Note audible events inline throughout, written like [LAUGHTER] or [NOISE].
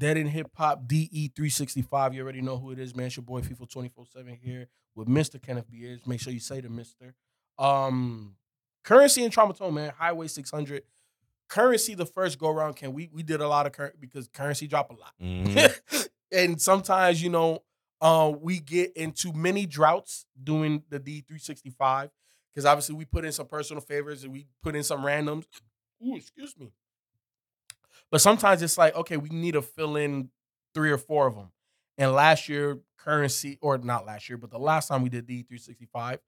Dead in Hip Hop DE365. You already know who it is, man. It's your boy FIFA 24 7 here with Mr. Kenneth Beers. Make sure you say the Mr. Um, Curren$y and Trauma Tone, man. Highway 600. Curren$y, the first go around, can we we did a lot of cur- because Curren$y drop a lot. Mhm. [LAUGHS] and sometimes, you know, uh, we get into many droughts doing the D365 because obviously we put in some personal favors and we put in some randoms. Ooh, excuse me. But sometimes it's like, okay, we need to fill in three or four of them. And last year, Curren$y, or not last year, but the last time we did D365,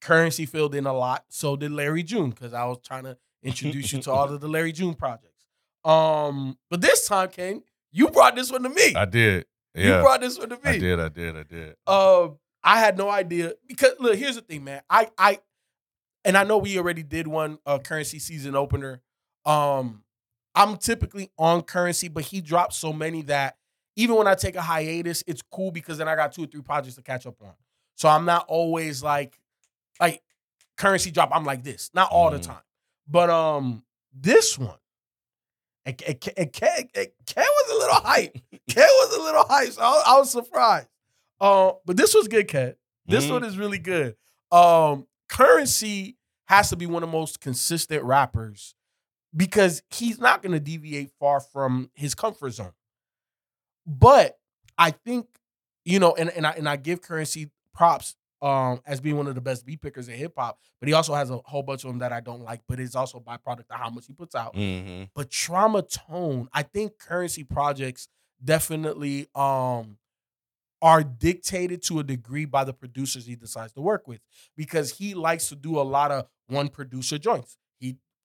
Curren$y filled in a lot. So did Larry June, because I was trying to introduce you to all of the Larry June projects. Um, but this time, Ken, you brought this one to me. I did. Yeah. You brought this one to me. I did. I did. I did. Um, I had no idea because look, here's the thing, man. I I and I know we already did one uh currency season opener. Um, I'm typically on Curren$y, but he dropped so many that even when I take a hiatus, it's cool because then I got two or three projects to catch up on. So I'm not always like like Curren$y drop. I'm like this, not all the Mhm. time. But um, this one, and, Ken, was a little hype. [LAUGHS] Ken was a little hype. So I, was- I was surprised. Uh, but this was good, Ken. This Mhm. one is really good. Um, Curren$y has to be one of the most consistent rappers because he's not going to deviate far from his comfort zone. But I think, you know, and, and I and I give Curren$y props um as being one of the best beat pickers in hip hop, but he also has a whole bunch of them that I don't like, but it's also a byproduct of how much he puts out. Mm-hmm. But Trauma Tone, I think Curren$y projects definitely um are dictated to a degree by the producers he decides to work with because he likes to do a lot of one producer joints.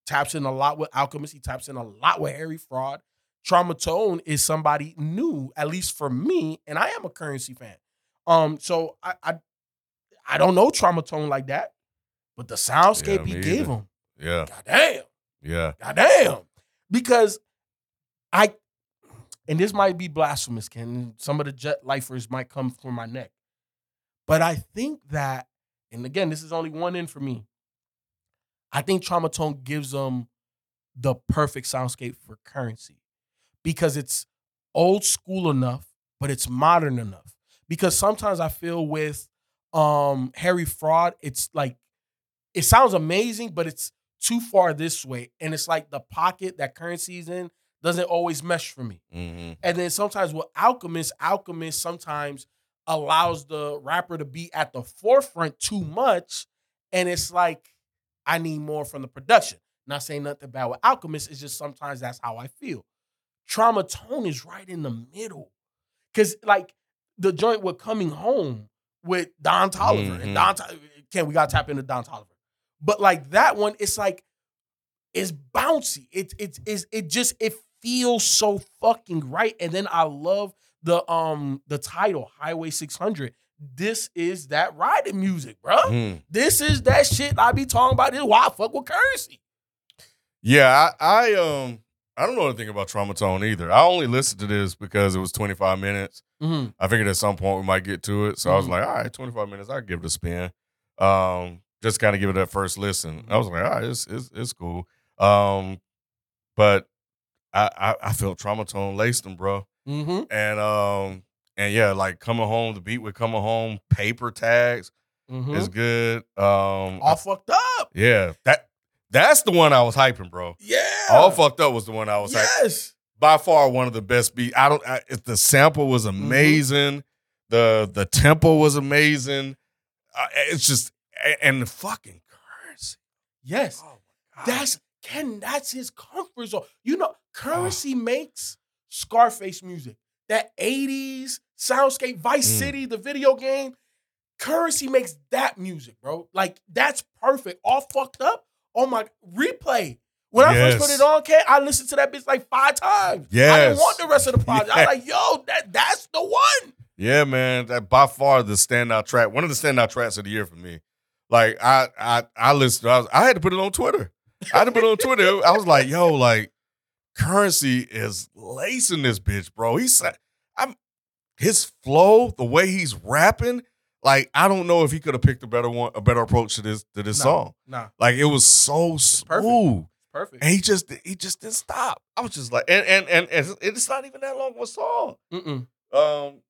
Taps in a lot with Alchemist, he taps in a lot with Harry Fraud. Trauma Tone is somebody new, at least for me, and I am a Curren$y fan. Um, so I I, I don't know Trauma Tone like that, but the soundscape Yeah, he gave either. him, Yeah. goddamn. Yeah. Goddamn. Because I, and this might be blasphemous, Ken. Some of the jet lifers might come for my neck. But I think that, and again, this is only one in for me. I think Trauma Tone gives them the perfect soundscape for Curren$y because it's old school enough, but it's modern enough. Because sometimes I feel with um Harry Fraud, it's like it sounds amazing, but it's too far this way. And it's like the pocket that Curren$y's in doesn't always mesh for me. Mm-hmm. And then sometimes with Alchemist, Alchemist sometimes allows the rapper to be at the forefront too much. And it's like, I need more from the production. Not saying nothing bad with Alchemist, it's just sometimes that's how I feel. Trauma Tone is right in the middle. Cause like the joint with coming home with Don Toliver. Mhm. And Don Ken, we gotta tap into Don Toliver. But like that one, it's like it's bouncy. It it is it just it feels so fucking right. And then I love the um the title Highway 600. This is that riding music, bro. Mm. This is that shit I be talking about. This why I fuck with Curren$y. Yeah, I, I um I don't know anything about Trauma Tone either. I only listened to this because it was 25 minutes. Mm-hmm. I figured at some point we might get to it. So I was Mhm. like, all right, 25 minutes, I'll give it a spin. Um, just kind of give it that first listen. I was like, all right, it's it's, it's cool. Um, but I, I I felt Trauma Tone laced them, bro. Mm-hmm. And um and yeah, like coming home, the beat with coming home, paper tags Mm-hmm. is good. Um All fucked up. yeah, that that's the one I was hyping, bro. Yeah. All fucked up was the one I was hyping. yes. By far one of the best beat. I don't. I, if the sample was Mm-hmm. amazing. The the tempo was amazing. Uh, it's just and the fucking Curren$y. Yes. Oh my God. That's Ken, that's his comfort zone. You know, Curren$y makes Scarface music. That 80s soundscape, Vice Mm. City, the video game. Curren$y makes that music, bro. Like, that's perfect. All fucked up. Oh my replay When I Yes. first put it on, Ken, I listened to that bitch like five times. Yeah, I didn't want the rest of the [LAUGHS] project. I was like, yo, that that's the one. Yeah, man, that by far the standout track, one of the standout tracks of the year for me. Like I, I, I listened. I, was, I had to put it on Twitter. I had to put it on Twitter. I was like, yo, like Curren$y is lacing this bitch, bro. He's, I'm, his flow, the way he's rapping, like I don't know if he could have picked a better one, a better approach to this to this Nah. song. Nah, Like it was so perfect. smooth, perfect. and he just, he just didn't stop. I was just like, and and and, and it's not even that long of a song. Mm-mm. Um,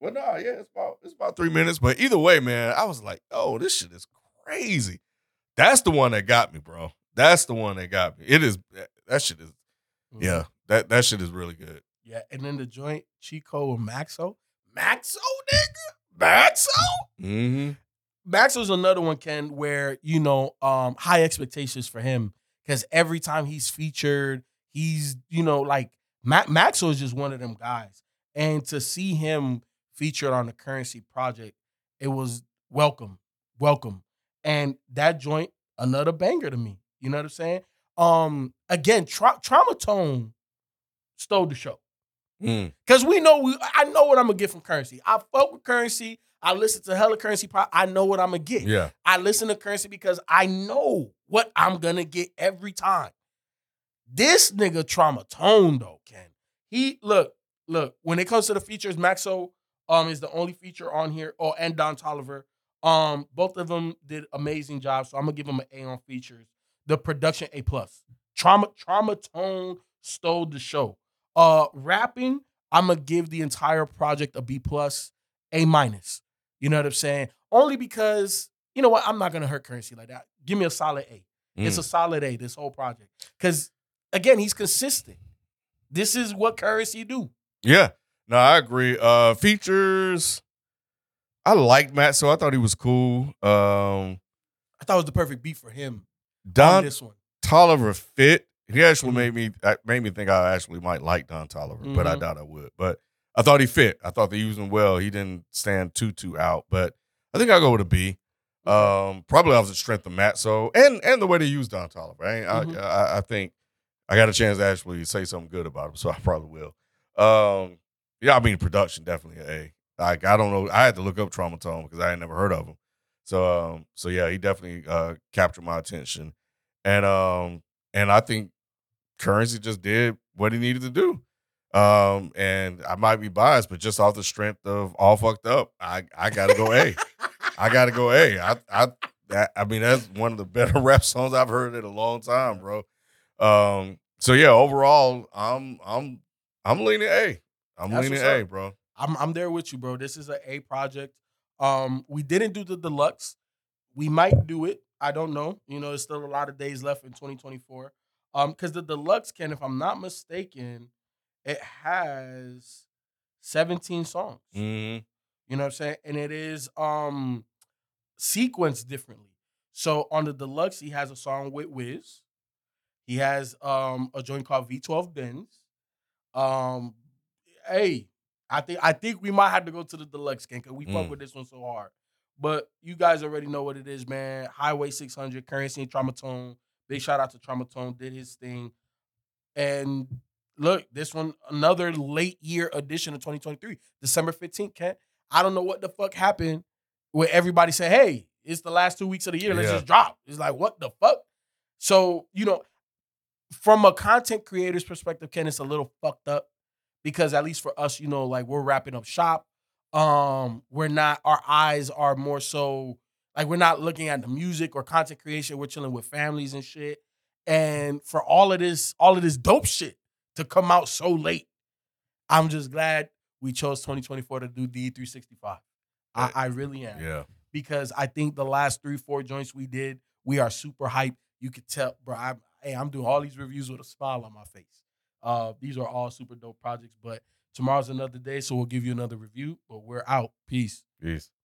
well, nah, yeah, it's about it's about three minutes. But either way, man, I was like, oh, this shit is crazy. That's the one that got me, bro. That's the one that got me. It is that shit is Mhm. yeah. That that shit is really good. Yeah, and then the joint Chico and Maxo. Maxo, nigga. Maxo? Mm-hmm. Maxo's another one, Ken, where, you know, um, high expectations for him. Because every time he's featured, he's, you know, like Ma- Maxo is just one of them guys. And to see him featured on the Curren$y project, it was welcome. Welcome. And that joint, another banger to me. You know what I'm saying? Um, again, tra- Trauma Tone stole the show. Mm. Cause we know we I know what I'm gonna get from Curren$y. I fuck with Curren$y. I listen to hella Curren$y. Pro- I know what I'm gonna get. Yeah. I listen to Curren$y because I know what I'm gonna get every time. This nigga Trauma Tone though, Ken. He look, look, when it comes to the features, Maxo um is the only feature on here, Oh, and Don Toliver. Um, both of them did amazing jobs. So I'm gonna give them an A on features. The production A plus. Trauma, Trauma Tone stole the show. Uh rapping, I'm gonna give the entire project a B plus, A minus. You know what I'm saying? Only because you know what? I'm not gonna hurt Curren$y like that. Give me a solid A. It's Mm. a solid A. This whole project, because again, he's consistent. This is what Curren$y do. Yeah. No, I agree. Uh features. I liked Maxo I thought he was cool. Um I thought it was the perfect beat for him Don this one. Toliver fit. He actually Mhm. made me uh, made me think I actually might like Don Toliver, but I Mhm. doubt I would. But I thought he fit. I thought they used him well. He didn't stand too too out, but I think I'll go with a B. Um, probably was the strength of Matt. So and and the way they used Don Toliver. I, Mhm. I, I I think I got a chance to actually say something good about him, so [LAUGHS] I probably will. Um, yeah, I mean production definitely an A. Like I don't know, I had to look up Trauma Tone because I had never heard of him. So um, so yeah, he definitely uh captured my attention, and um, and I think Curren$y just did what he needed to do. Um, and I might be biased, but just off the strength of all fucked up, I I gotta go A. I gotta go A. I I that, I mean that's one of the better [LAUGHS] rap songs I've heard in a long time, bro. Um, so yeah, overall, I'm I'm I'm leaning A. I'm That's leaning A, up. bro. I'm I'm there with you, bro. This is an A project. Um, we didn't do the deluxe. We might do it. I don't know. You know, there's still a lot of days left in 2024. Um, because the deluxe can, if I'm not mistaken, it has 17 songs. Mm-hmm. You know what I'm saying? And it is um sequenced differently. So on the deluxe, he has a song with Wiz. He has um a joint called V12 Benz. Um, hey, I think I think we might have to go to the deluxe game because we fuck Mm. with this one so hard. But you guys already know what it is, man. Highway 600, Curren$y and Trauma Tone. Big shout out to Trauma Tone, did his thing. And look, this one, another late year edition of 2023, December 15th, Ken. I don't know what the fuck happened where everybody said, hey, it's the last two weeks of the year. Let's Yeah. just drop. It's like, what the fuck? So, you know, from a content creator's perspective, Ken, it's a little fucked up because at least for us, you know, like we're wrapping up shop. Um, we're not, our eyes are more so like we're not looking at the music or content creation. We're chilling with families and shit. And for all of this, all of this dope shit to come out so late, I'm just glad we chose 2024 to do D365. I, I really am Yeah. because I think the last three, four joints we did, we are super hyped. You could tell, bro. I, hey, I'm doing all these reviews with a smile on my face. Uh, these are all super dope projects, but tomorrow's another day, so we'll give you another review. But we're out. Peace. Peace.